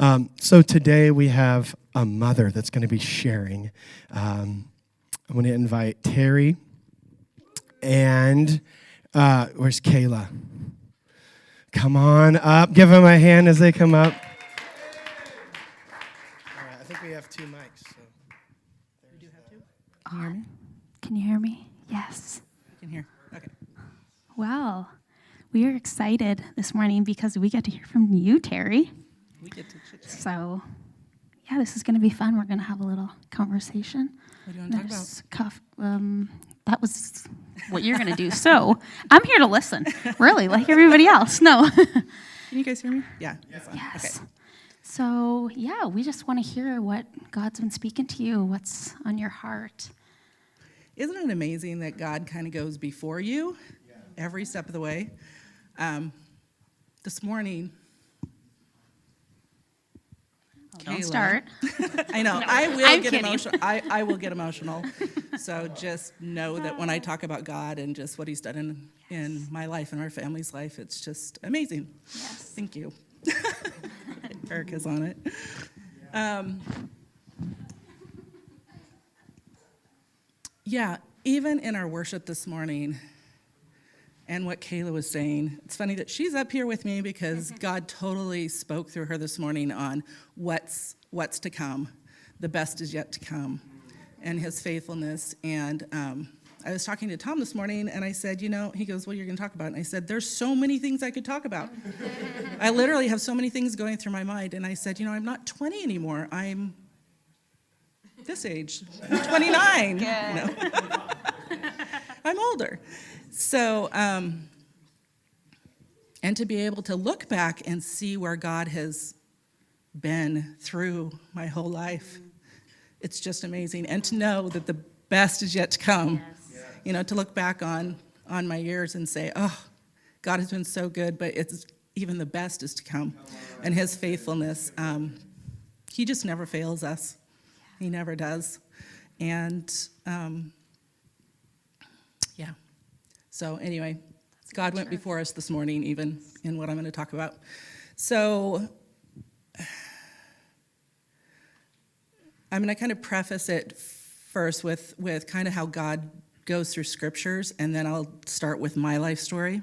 Um, so today we have a mother that's going to be sharing. Um, I'm going to invite Terri and uh, where's Kayla? Come on up. Give them a hand as they come up. All right, I think we have two mics. So. You do have two. Can hear me? Can you hear me? Yes. I can hear. Okay. Well, we are excited this morning because we get to hear from you, Terri. We get to chit chat. So, yeah, this is going to be fun. We're going to have a little conversation. What do you want to talk about? There's cuff- um, that was what you're going to do. So, I'm here to listen, really, like everybody else. No. Can you guys hear me? Yeah. that's fine. yes. Okay. So, yeah, we just want to hear what God's been speaking to you, what's on your heart. Isn't it amazing that God kind of goes before you every step of the way? Um, this morning, Don't Kayla. start. I know I will I'm get kidding. emotional. I, I will get emotional. So just know that when I talk about God and just what He's done in, in my life and our family's life, it's just amazing. Yes. Thank you. Erica's on it. Um, yeah, even in our worship this morning and what Kayla was saying, it's funny that she's up here with me because God totally spoke through her this morning on what's, what's to come. The best is yet to come and his faithfulness. And um, I was talking to Tom this morning and I said, you know, he goes, What are you going to talk about? And I said, There's so many things I could talk about. I literally have so many things going through my mind. And I said, You know, I'm not 20 anymore. I'm this age. I'm 29. you know. I'm older. So, um, and to be able to look back and see where God has been through my whole life, it's just amazing. And to know that the best is yet to come. You know, to look back on on my years and say, "Oh, God has been so good," but it's even the best is to come, and His faithfulness. Um, he just never fails us. He never does, and um. So anyway, God went before us this morning, even in what I'm going to talk about. So I'm going to kind of preface it first with, with kind of how God goes through scriptures, and then I'll start with my life story.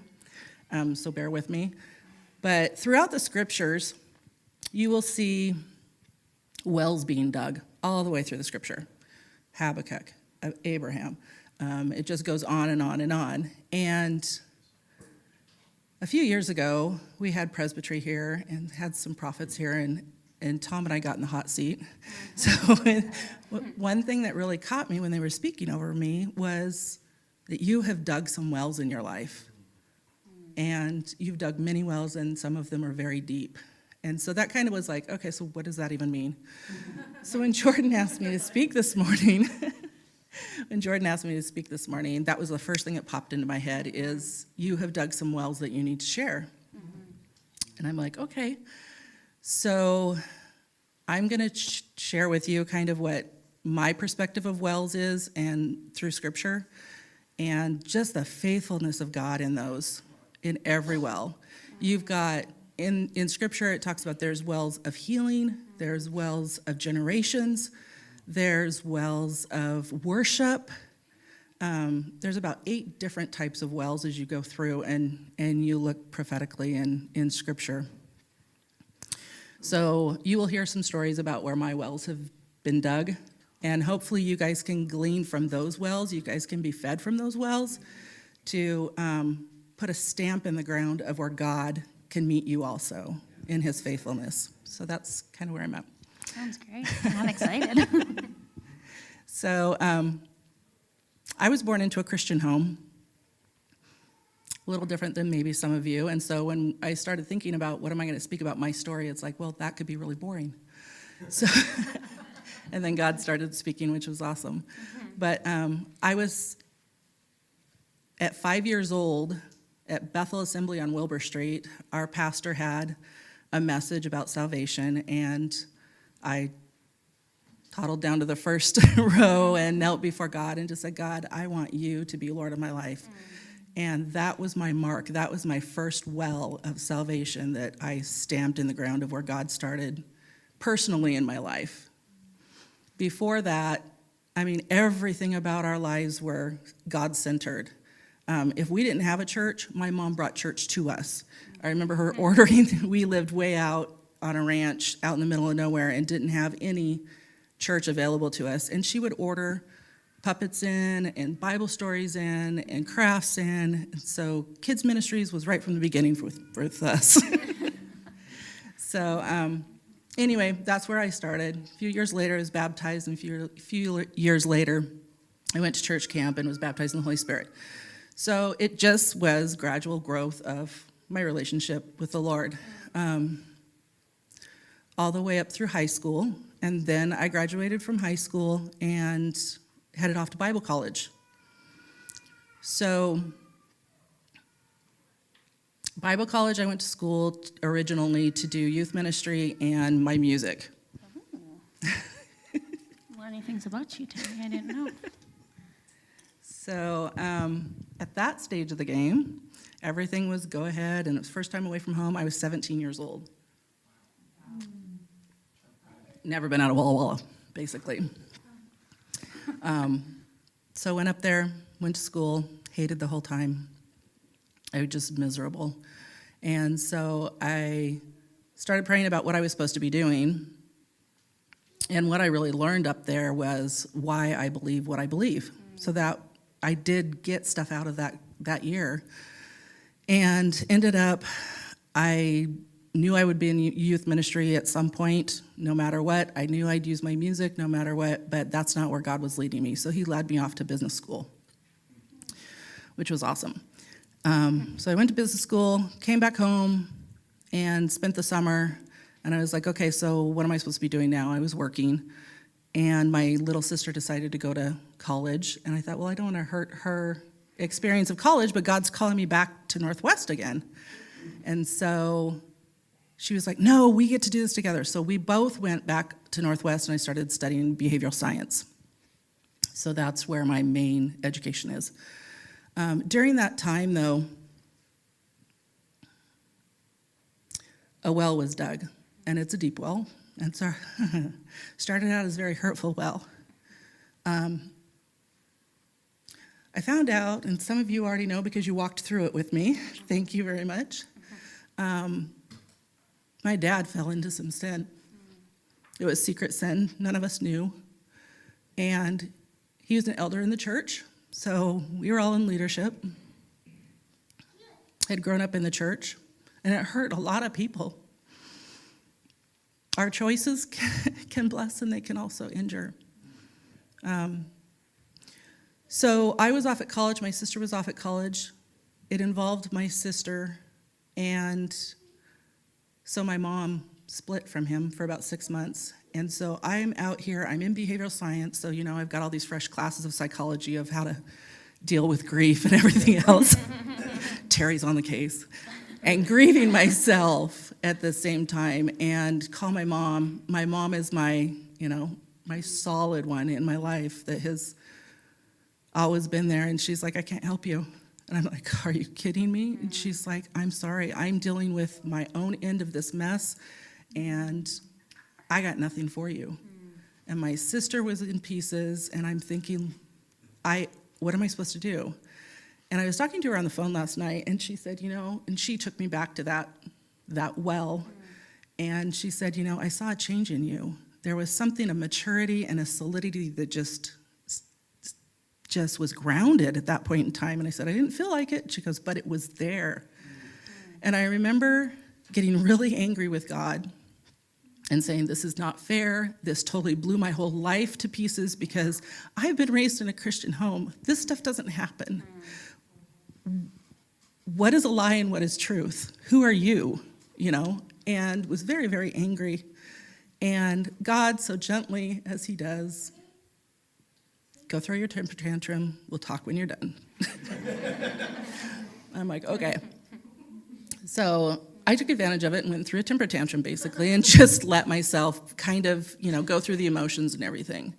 Um, so bear with me. But throughout the scriptures, you will see wells being dug all the way through the scripture Habakkuk, uh, Abraham. Um, it just goes on and on and on. And a few years ago, we had presbytery here and had some prophets here, and, and Tom and I got in the hot seat. So, one thing that really caught me when they were speaking over me was that you have dug some wells in your life. And you've dug many wells, and some of them are very deep. And so that kind of was like, okay, so what does that even mean? so when Jordan asked me to speak this morning, when Jordan asked me to speak this morning, that was the first thing that popped into my head is you have dug some wells that you need to share. Mm-hmm. And I'm like, okay. So I'm going to ch- share with you kind of what my perspective of wells is and through scripture and just the faithfulness of God in those in every well. Mm-hmm. You've got in in scripture it talks about there's wells of healing, mm-hmm. there's wells of generations, there's wells of worship. Um, there's about eight different types of wells as you go through and, and you look prophetically in, in scripture. So you will hear some stories about where my wells have been dug, and hopefully you guys can glean from those wells. You guys can be fed from those wells to um, put a stamp in the ground of where God can meet you also in His faithfulness. So that's kind of where I'm at. Sounds great. I'm excited. So um, I was born into a Christian home, a little different than maybe some of you. And so when I started thinking about what am I going to speak about my story, it's like, well, that could be really boring. So, and then God started speaking, which was awesome. But um, I was at five years old at Bethel Assembly on Wilbur Street. Our pastor had a message about salvation, and I toddled down to the first row and knelt before God and just said, God, I want you to be Lord of my life. And that was my mark. That was my first well of salvation that I stamped in the ground of where God started personally in my life. Before that, I mean, everything about our lives were God centered. Um, if we didn't have a church, my mom brought church to us. I remember her ordering, we lived way out on a ranch out in the middle of nowhere and didn't have any church available to us. And she would order puppets in and Bible stories in and crafts in. And so kids ministries was right from the beginning with, with us. so um, anyway, that's where I started. A few years later, I was baptized, and a few, few years later, I went to church camp and was baptized in the Holy Spirit. So it just was gradual growth of my relationship with the Lord. Um, all the way up through high school. And then I graduated from high school and headed off to Bible college. So, Bible college, I went to school originally to do youth ministry and my music. Learning things about you today I didn't know. So, um, at that stage of the game, everything was go ahead, and it was first time away from home. I was 17 years old. Never been out of Walla Walla, basically. Um, so went up there, went to school, hated the whole time. I was just miserable. And so I started praying about what I was supposed to be doing. And what I really learned up there was why I believe what I believe. So that I did get stuff out of that, that year. And ended up, I knew I would be in youth ministry at some point, no matter what. I knew I'd use my music no matter what, but that's not where God was leading me. So he led me off to business school, which was awesome. Um, so I went to business school, came back home, and spent the summer. And I was like, okay, so what am I supposed to be doing now? I was working, and my little sister decided to go to college. And I thought, well, I don't want to hurt her experience of college, but God's calling me back to Northwest again. And so she was like, No, we get to do this together. So we both went back to Northwest and I started studying behavioral science. So that's where my main education is. Um, during that time, though, a well was dug, and it's a deep well. And so started out as a very hurtful well. Um, I found out, and some of you already know because you walked through it with me. Thank you very much. Um, my dad fell into some sin. It was secret sin, none of us knew. And he was an elder in the church, so we were all in leadership. Had grown up in the church, and it hurt a lot of people. Our choices can bless and they can also injure. Um, so I was off at college, my sister was off at college. It involved my sister and so my mom split from him for about six months. And so I'm out here, I'm in behavioral science, so you know, I've got all these fresh classes of psychology of how to deal with grief and everything else. Terri's on the case. And grieving myself at the same time and call my mom. My mom is my, you know, my solid one in my life that has always been there. And she's like, I can't help you. And I'm like, Are you kidding me? And mm-hmm. she's like, I'm sorry. I'm dealing with my own end of this mess, and I got nothing for you. Mm. And my sister was in pieces, and I'm thinking, I, what am I supposed to do? And I was talking to her on the phone last night, and she said, you know, and she took me back to that, that well. Mm. And she said, you know, I saw a change in you. There was something, a maturity and a solidity that just just was grounded at that point in time. And I said, I didn't feel like it. She goes, but it was there. And I remember getting really angry with God and saying, This is not fair. This totally blew my whole life to pieces because I've been raised in a Christian home. This stuff doesn't happen. What is a lie and what is truth? Who are you? You know? And was very, very angry. And God, so gently as He does, go throw your temper tantrum. We'll talk when you're done. I'm like, okay. So I took advantage of it and went through a temper tantrum basically and just let myself kind of, you know, go through the emotions and everything.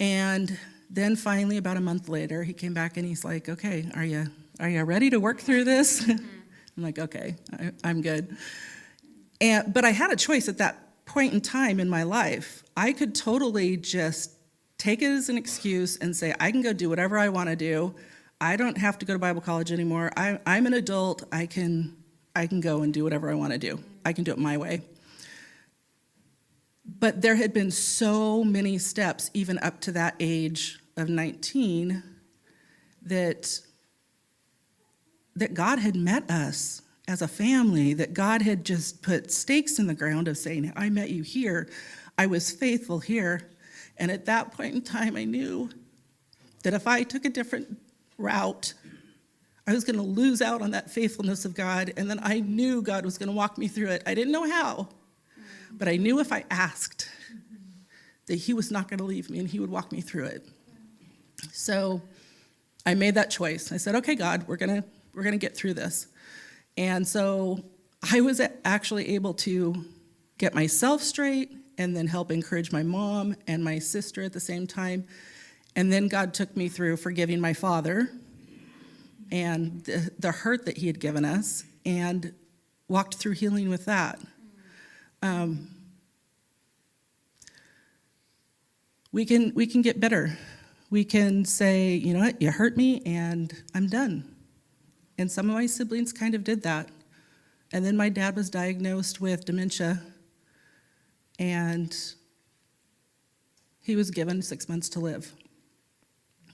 And then finally, about a month later, he came back and he's like, okay, are you, are you ready to work through this? I'm like, okay, I, am good. And, but I had a choice at that point in time in my life, I could totally just take it as an excuse and say, I can go do whatever I want to do. I don't have to go to Bible college anymore. I, I'm an adult. I can, I can go and do whatever I want to do. I can do it my way. But there had been so many steps, even up to that age of 19, that, that God had met us as a family, that God had just put stakes in the ground of saying, I met you here, I was faithful here. And at that point in time, I knew that if I took a different route, I was going to lose out on that faithfulness of God. And then I knew God was going to walk me through it. I didn't know how, but I knew if I asked, that He was not going to leave me and He would walk me through it. So I made that choice. I said, okay, God, we're going to we're going to get through this. And so I was actually able to get myself straight and then help encourage my mom and my sister at the same time. And then God took me through forgiving my father and the, the hurt that he had given us and walked through healing with that. Um, we can we can get better. We can say, you know what, you hurt me and I'm done. And some of my siblings kind of did that. And then my dad was diagnosed with dementia and he was given six months to live.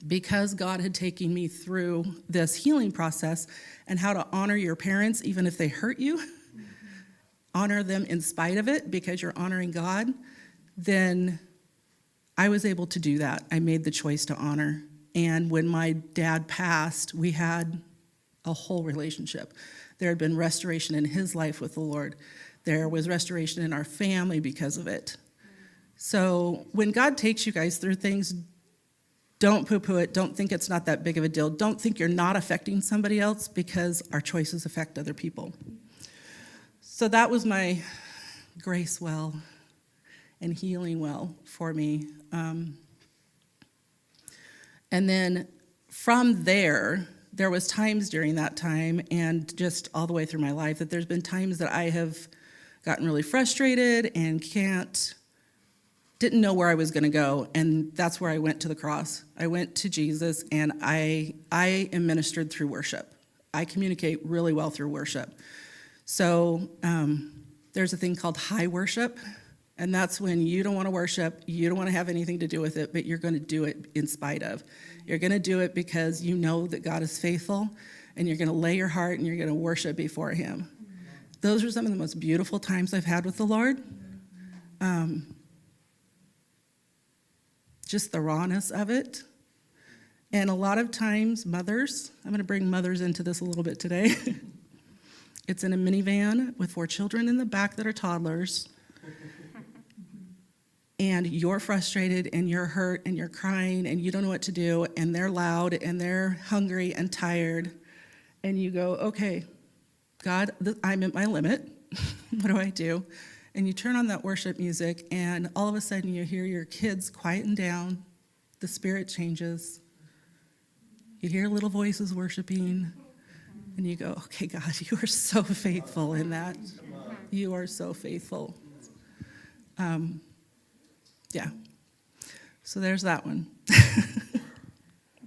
Because God had taken me through this healing process and how to honor your parents, even if they hurt you, mm-hmm. honor them in spite of it because you're honoring God, then I was able to do that. I made the choice to honor. And when my dad passed, we had a whole relationship. There had been restoration in his life with the Lord. There was restoration in our family because of it. So when God takes you guys through things, don't poo poo it. Don't think it's not that big of a deal. Don't think you're not affecting somebody else because our choices affect other people. So that was my grace well and healing well for me. Um, and then from there, there was times during that time and just all the way through my life that there's been times that I have gotten really frustrated and can't didn't know where I was going to go and that's where I went to the cross. I went to Jesus and I I am ministered through worship. I communicate really well through worship. So um, there's a thing called high worship, and that's when you don't want to worship, you don't want to have anything to do with it, but you're going to do it in spite of. You're going to do it because you know that God is faithful, and you're going to lay your heart and you're going to worship before Him. Those are some of the most beautiful times I've had with the Lord. Um, just the rawness of it. And a lot of times, mothers, I'm going to bring mothers into this a little bit today. it's in a minivan with four children in the back that are toddlers. and you're frustrated and you're hurt and you're crying and you don't know what to do, and they're loud and they're hungry and tired. And you go, okay, God, I'm at my limit. what do I do? and you turn on that worship music, and all of a sudden you hear your kids quieten down, the spirit changes. You hear little voices worshiping, and you go, Okay, God, you are so faithful in that. You are so faithful. Um, yeah. So there's that one.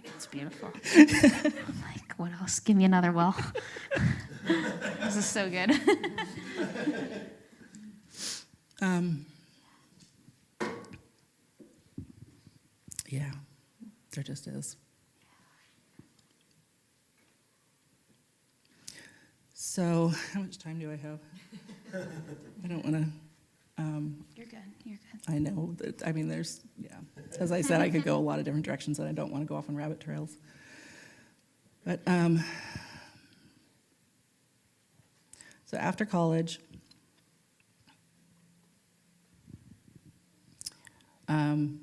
It's beautiful. like, what else? Give me another well. This is so good. Um, yeah, there just is. So, how much time do I have? I don't want to. Um, You're good. You're good. I know that. I mean, there's. Yeah. As I said, I could go a lot of different directions, and I don't want to go off on rabbit trails. But um, so after college, um,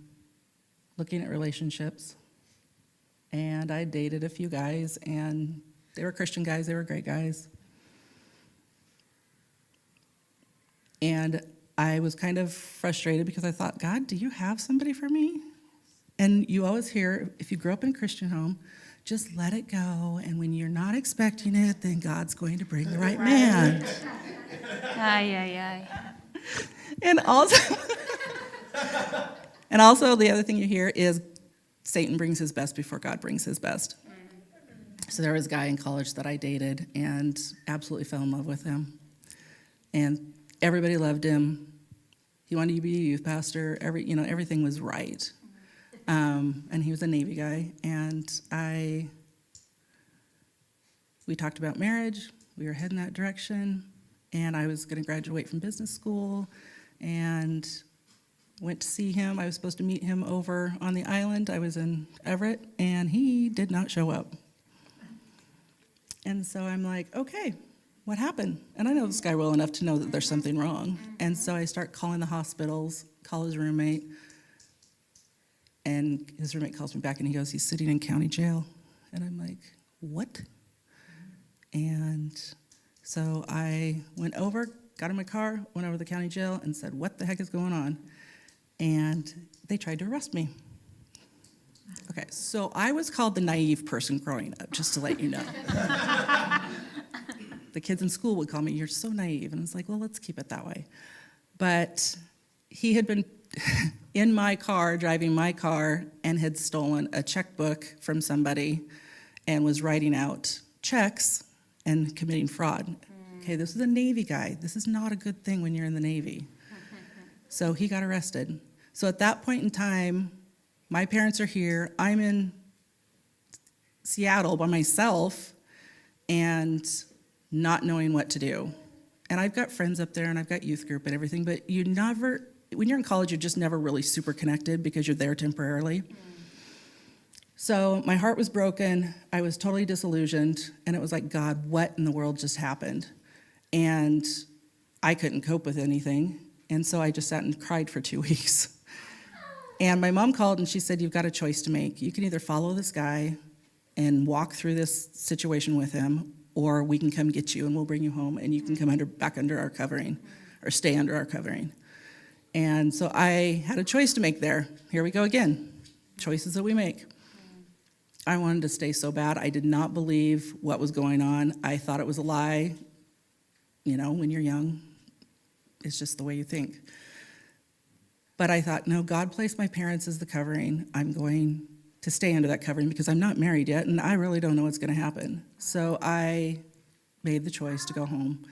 looking at relationships. And I dated a few guys, and they were Christian guys, they were great guys. And I was kind of frustrated because I thought, God, do you have somebody for me? And you always hear, if you grew up in a Christian home, just let it go. And when you're not expecting it, then God's going to bring the right, right. man. Aye, aye, aye. and also, and also the other thing you hear is Satan brings his best before God brings his best. Mm. So there was a guy in college that I dated and absolutely fell in love with him. And everybody loved him. He wanted to be a youth pastor. Every, you know, everything was right. Um, and he was a Navy guy. And I, we talked about marriage. We were heading that direction. And I was going to graduate from business school and went to see him. I was supposed to meet him over on the island. I was in Everett, and he did not show up. And so I'm like, okay, what happened? And I know this guy well enough to know that there's something wrong. And so I start calling the hospitals, call his roommate, and his roommate calls me back and he goes, he's sitting in county jail. And I'm like, what? And so I went over, got in my car, went over to the county jail, and said, what the heck is going on? And they tried to arrest me. Okay, so I was called the naive person growing up, just to let you know. the kids in school would call me, You're so naive. And I was like, Well, let's keep it that way. But he had been in my car, driving my car, and had stolen a checkbook from somebody and was writing out checks and committing fraud. Okay, this is a Navy guy. This is not a good thing when you're in the Navy. So he got arrested. So at that point in time, my parents are here. I'm in Seattle by myself and not knowing what to do. And I've got friends up there and I've got youth group and everything, but you never, when you're in college, you're just never really super connected because you're there temporarily. So my heart was broken. I was totally disillusioned. And it was like, God, what in the world just happened? And I couldn't cope with anything. And so I just sat and cried for two weeks. And my mom called and she said, You've got a choice to make. You can either follow this guy and walk through this situation with him, or we can come get you and we'll bring you home and you can come under, back under our covering or stay under our covering. And so I had a choice to make there. Here we go again choices that we make. I wanted to stay so bad. I did not believe what was going on. I thought it was a lie. You know, when you're young, it's just the way you think. But I thought, no, God placed my parents as the covering. I'm going to stay under that covering because I'm not married yet and I really don't know what's going to happen. So I made the choice to go home.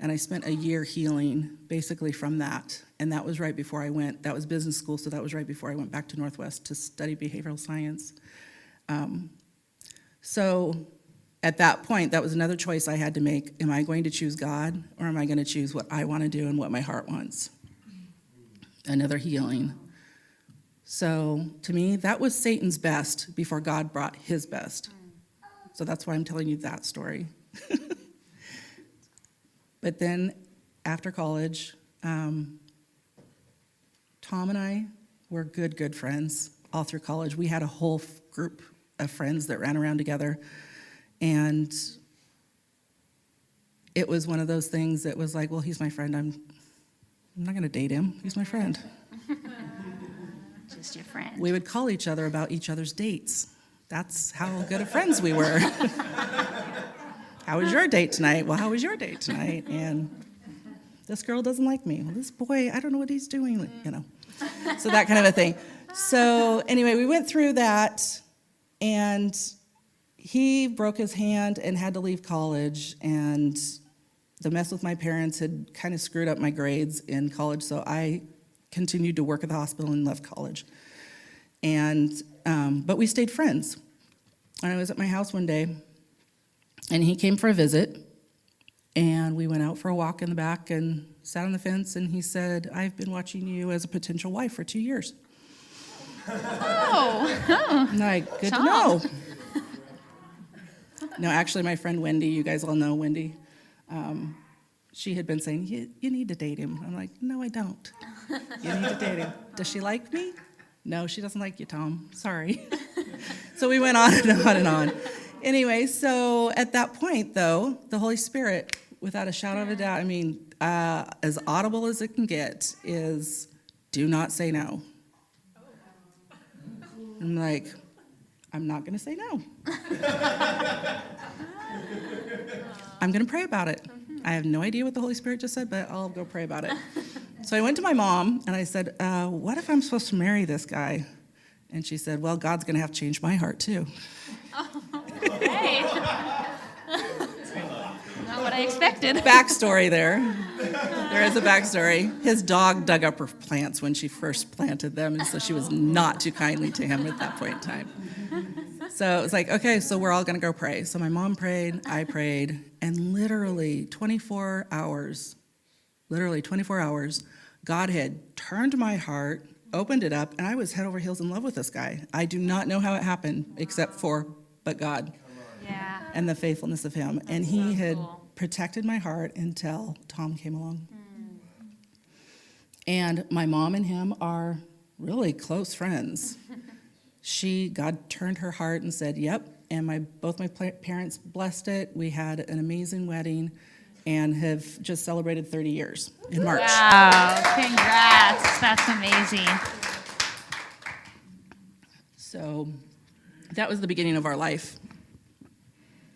And I spent a year healing basically from that. And that was right before I went, that was business school, so that was right before I went back to Northwest to study behavioral science. Um, so at that point, that was another choice I had to make. Am I going to choose God or am I going to choose what I want to do and what my heart wants? Another healing. So to me, that was Satan's best before God brought his best. So that's why I'm telling you that story. but then after college, um, Tom and I were good, good friends all through college. We had a whole group of friends that ran around together. And it was one of those things that was like, well, he's my friend. I'm, I'm not going to date him. He's my friend. Just your friend. We would call each other about each other's dates. That's how good of friends we were. how was your date tonight? Well, how was your date tonight? And this girl doesn't like me. Well, this boy, I don't know what he's doing, you know. So that kind of a thing. So, anyway, we went through that, and he broke his hand and had to leave college. And the mess with my parents had kind of screwed up my grades in college, so I continued to work at the hospital and left college. And um, but we stayed friends. And I was at my house one day, and he came for a visit, and we went out for a walk in the back and sat on the fence. And he said, "I've been watching you as a potential wife for two years." Oh, like, good to know. no, actually, my friend Wendy, you guys all know Wendy. Um, she had been saying, you, you need to date him. I'm like, no, I don't. You need to date him. Does she like me? No, she doesn't like you, Tom. Sorry. so we went on and on and on. Anyway, so at that point, though, the Holy Spirit, without a shadow of a doubt, I mean, uh, as audible as it can get, is do not say no. I'm like, I'm not going to say no. I'm going to pray about it. I have no idea what the Holy Spirit just said, but I'll go pray about it. So I went to my mom and I said, uh, What if I'm supposed to marry this guy? And she said, Well, God's going to have to change my heart too. Hey. Not what I expected. Backstory there. There is a backstory. His dog dug up her plants when she first planted them, and so she was not too kindly to him at that point in time. So it was like, okay, so we're all going to go pray. So my mom prayed, I prayed, and literally 24 hours, literally 24 hours, God had turned my heart, opened it up, and I was head over heels in love with this guy. I do not know how it happened, except for but God Yeah. and the faithfulness of him. And he so had cool. protected my heart until Tom came along. Hmm. And my mom and him are really close friends. she, God turned her heart and said, "Yep." And my both my parents blessed it. We had an amazing wedding, and have just celebrated 30 years in March. Wow. Congrats. That's amazing. So that was the beginning of our life.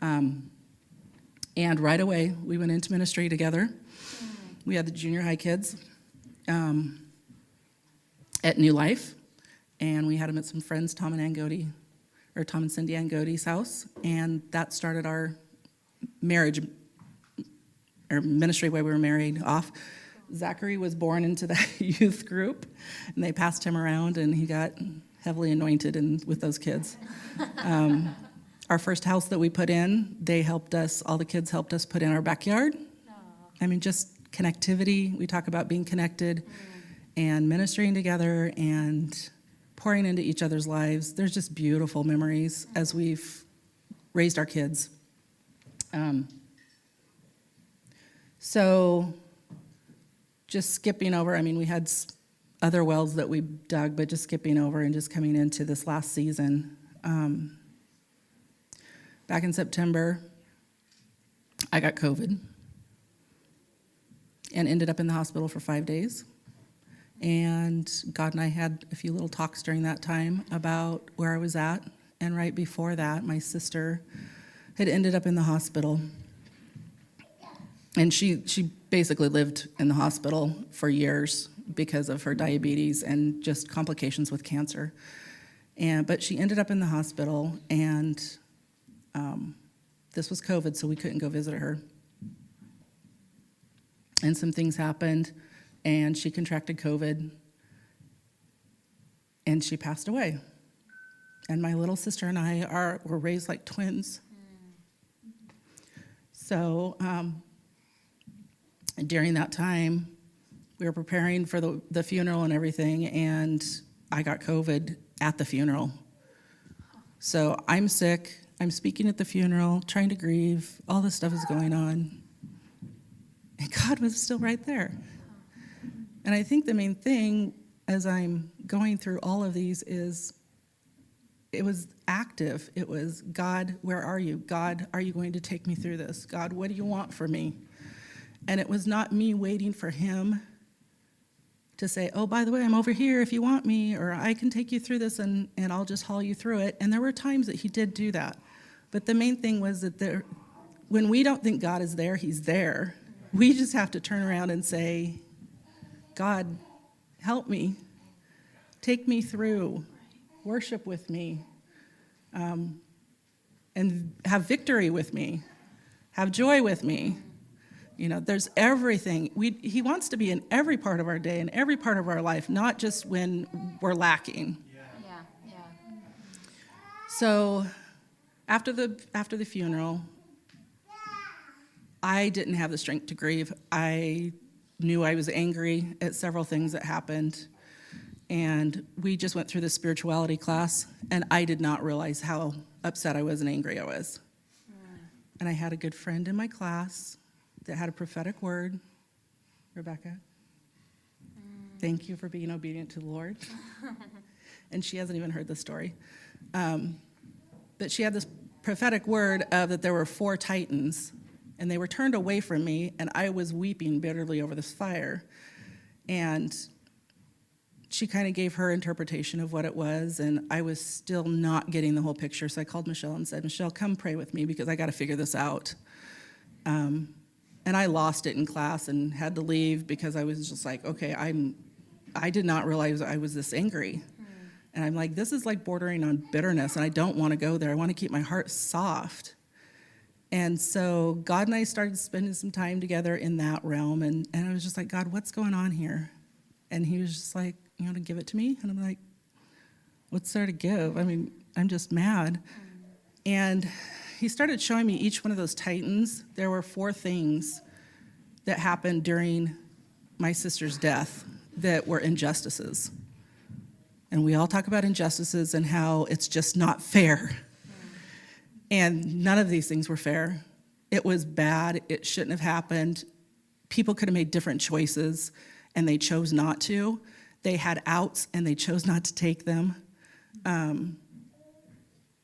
Um, and right away, we went into ministry together. We had the junior high kids um, at New Life, and we had them at some friends, Tom and Angodi, or Tom and Cindy Angoti's house, and that started our marriage or ministry way we were married off. Zachary was born into that youth group, and they passed him around, and he got heavily anointed in, with those kids. Um, our first house that we put in, they helped us, all the kids helped us put in our backyard. I mean, just connectivity. We talk about being connected and ministering together and pouring into each other's lives. There's just beautiful memories as we've raised our kids. Um, so, just skipping over, I mean, we had other wells that we dug, but just skipping over and just coming into this last season. Um, back in September, I got COVID and ended up in the hospital for five days. And God and I had a few little talks during that time about where I was at. And right before that, my sister had ended up in the hospital. And she, she basically lived in the hospital for years because of her diabetes and just complications with cancer. And, but she ended up in the hospital, and um, this was COVID, so we couldn't go visit her. And some things happened, and she contracted COVID, and she passed away. And my little sister and I are were raised like twins. So um, during that time, we were preparing for the, the funeral and everything, and I got COVID at the funeral. So I'm sick. I'm speaking at the funeral, trying to grieve. All this stuff is going on. And God was still right there. And I think the main thing as I'm going through all of these is it was active. It was, God, where are you? God, are you going to take me through this? God, what do you want for me? And it was not me waiting for Him to say, oh, by the way, I'm over here if you want me, or I can take you through this and, and I'll just haul you through it. And there were times that He did do that. But the main thing was that there, when we don't think God is there, He's there. We just have to turn around and say, God, help me. Take me through. Worship with me. Um, and have victory with me. Have joy with me. You know, there's everything. We, he wants to be in every part of our day and every part of our life, not just when we're lacking. Yeah. Yeah. So after the, after the funeral, I didn't have the strength to grieve. I knew I was angry at several things that happened. And we just went through the spirituality class, and I did not realize how upset I was and angry I was. Mm. And I had a good friend in my class that had a prophetic word. Rebecca, thank you for being obedient to the Lord. and she hasn't even heard the story. Um, but she had this prophetic word of that there were four titans, and they were turned away from me, and I was weeping bitterly over this fire. And she kind of gave her interpretation of what it was, and I was still not getting the whole picture. So I called Michelle and said, Michelle, come pray with me because I got to figure this out. Um, and I lost it in class and had to leave because I was just like, okay, I'm, I did not realize I was this angry. And I'm like, this is like bordering on bitterness, and I don't want to go there. I want to keep my heart soft. And so God and I started spending some time together in that realm, and, and I was just like, God, what's going on here? And he was just like, You want to give it to me? And I'm like, What's there to give? I mean, I'm just mad. And he started showing me each one of those titans. There were four things that happened during my sister's death that were injustices. And we all talk about injustices and how it's just not fair. And none of these things were fair. It was bad. It shouldn't have happened. People could have made different choices and they chose not to. They had outs and they chose not to take them. Um,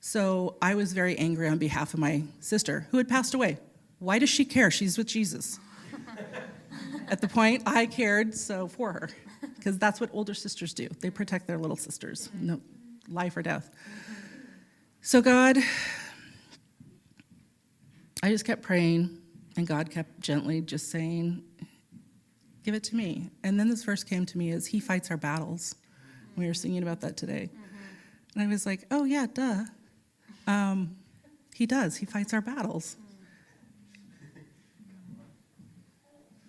so I was very angry on behalf of my sister who had passed away. Why does she care? She's with Jesus. At the point I cared so for her because that's what older sisters do. They protect their little sisters, mm-hmm. no life or death. So God, I just kept praying, and God kept gently just saying, "Give it to me." And then this verse came to me as He fights our battles. We were singing about that today, mm-hmm. and I was like, "Oh yeah, duh." Um, he does. He fights our battles.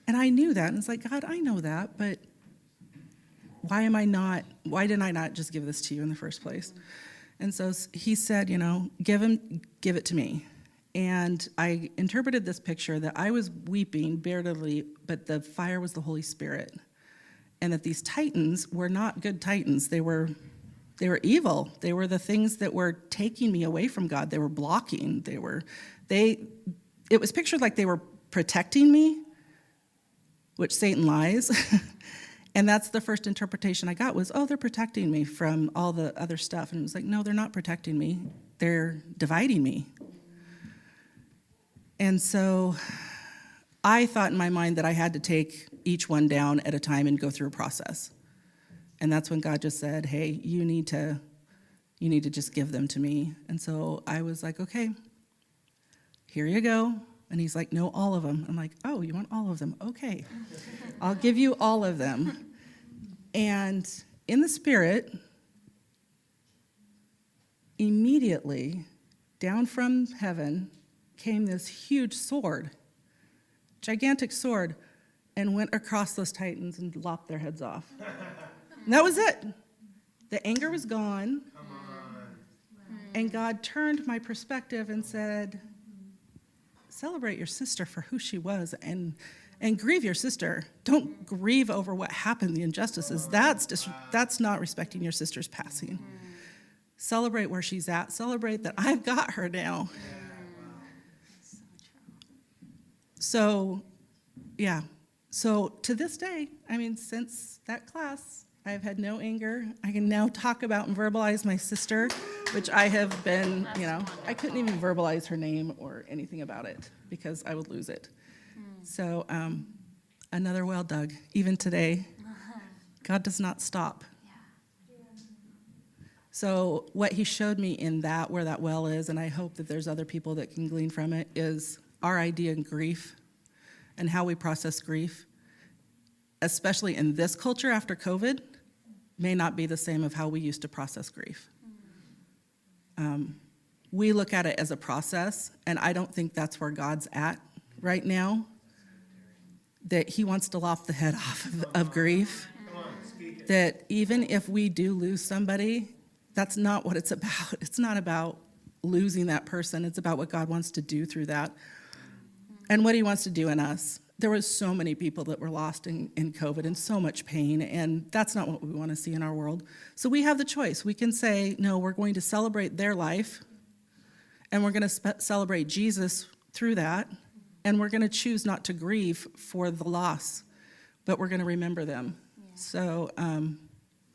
And I knew that. And it's like, God, I know that, but why am I not, why didn't I not just give this to you in the first place? And so he said, you know, give him, give it to me. And I interpreted this picture that I was weeping bitterly, but the fire was the Holy Spirit. And that these titans were not good titans. They were they were evil. They were the things that were taking me away from God. They were blocking. They were they it was pictured like they were protecting me, which Satan lies. And that's the first interpretation I got was, oh, they're protecting me from all the other stuff. And it was like, no, they're not protecting me. They're dividing me. And so I thought in my mind that I had to take each one down at a time and go through a process. And that's when God just said, hey, you need to you need to just give them to me. And so I was like, okay, here you go. And he's like, no, all of them. I'm like, oh, you want all of them? Okay, I'll give you all of them. And in the spirit, immediately down from heaven came this huge sword, gigantic sword, and went across those titans and lopped their heads off. and that was it. The anger was gone. And God turned my perspective and said, Celebrate your sister for who she was and, and grieve your sister. Don't grieve over what happened, the injustices. That's, dis- that's not respecting your sister's passing. Celebrate where she's at. Celebrate that I've got her now. So, yeah. So to this day, I mean, since that class, I've had no anger. I can now talk about and verbalize my sister, which I have been, you know, I couldn't even verbalize her name or anything about it because I would lose it. So, um, another well dug, even today. God does not stop. So, what he showed me in that, where that well is, and I hope that there's other people that can glean from it, is our idea in grief and how we process grief, especially in this culture after COVID, may not be the same of how we used to process grief. Um, we look at it as a process, and I don't think that's where God's at right now. That He wants to lop the head off of, of grief. That even if we do lose somebody, that's not what it's about. It's not about losing that person, it's about what God wants to do through that and what He wants to do in us there was so many people that were lost in, in covid and so much pain and that's not what we want to see in our world. So we have the choice. We can say no we're going to celebrate their life and we're going to celebrate jesus through that and we're going to choose not to grieve for the loss but we're going to remember them. Yeah. so um,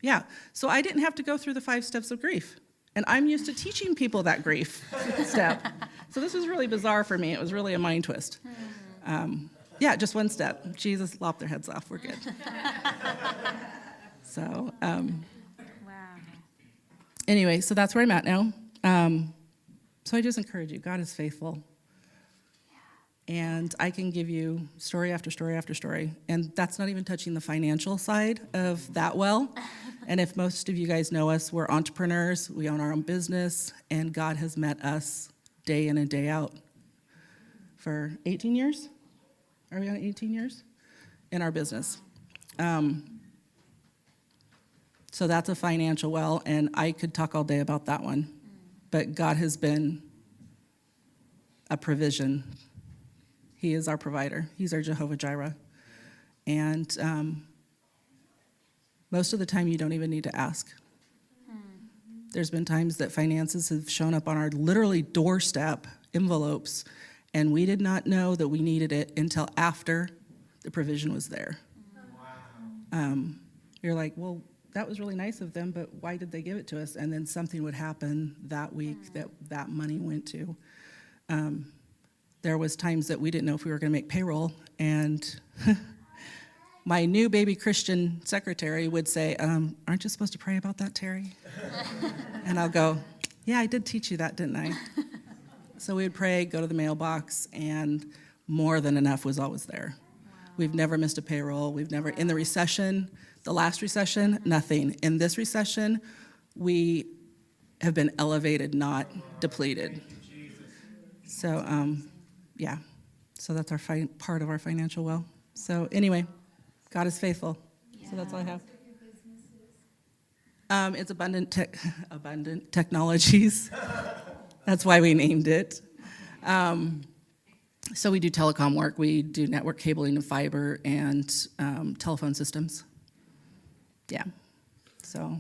yeah. So i didn't have to go through the five steps of grief and i'm used to teaching people that grief step. So this was really bizarre for me. It was really a mind twist. Um, yeah, just one step. Jesus lopped their heads off. We're good. so, um, wow. Anyway, so that's where I'm at now. Um, so I just encourage you. God is faithful. And I can give you story after story after story. And that's not even touching the financial side of that well. And if most of you guys know us, we're entrepreneurs, we own our own business, and God has met us day in and day out for 18 years. Are we on 18 years? In our business. Um, so that's a financial well, and I could talk all day about that one. But God has been a provision. He is our provider, He's our Jehovah Jireh. And um, most of the time, you don't even need to ask. There's been times that finances have shown up on our literally doorstep envelopes, and we did not know that we needed it until after the provision was there. Um, you're like, well, that was really nice of them, but why did they give it to us? And then something would happen that week that that money went to. Um, there was times that we didn't know if we were going to make payroll, and my new baby Christian secretary would say, um, "Aren't you supposed to pray about that, Terri?" and I'll go, "Yeah, I did teach you that, didn't I?" so we would pray, go to the mailbox, and more than enough was always there. We've never missed a payroll. We've never, in the recession, the last recession, nothing. In this recession, we have been elevated, not depleted. So, um, yeah, so that's our fi- part of our financial well. So, anyway, God is faithful. So that's all I have. Um, it's abundant, tech abundant technologies. that's why we named it. Um, so we do telecom work. We do network cabling and fiber and um, telephone systems. Yeah. So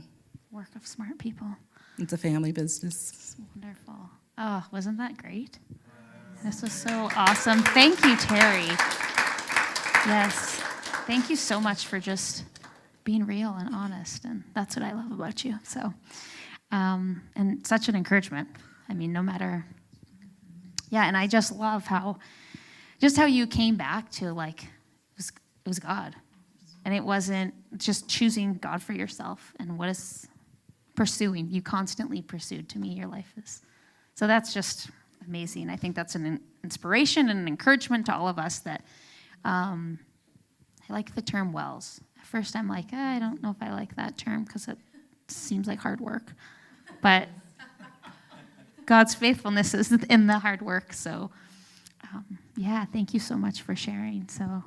Work of smart people. it's a family business. It's wonderful. Oh, wasn't that great? This was so awesome. Thank you, Terri. Yes. Thank you so much for just being real and honest. And that's what I love about you. So, um, and such an encouragement. I mean, no matter, yeah, and I just love how, just how you came back to like, it was, it was God. And it wasn't just choosing God for yourself and what is pursuing. You constantly pursued to me, your life is. So that's just amazing. I think that's an inspiration and an encouragement to all of us that um, I like the term wells. At first, I'm like, "Ah, I don't know if I like that term because it seems like hard work. But God's faithfulness is in the hard work. So, um, yeah, thank you so much for sharing. So,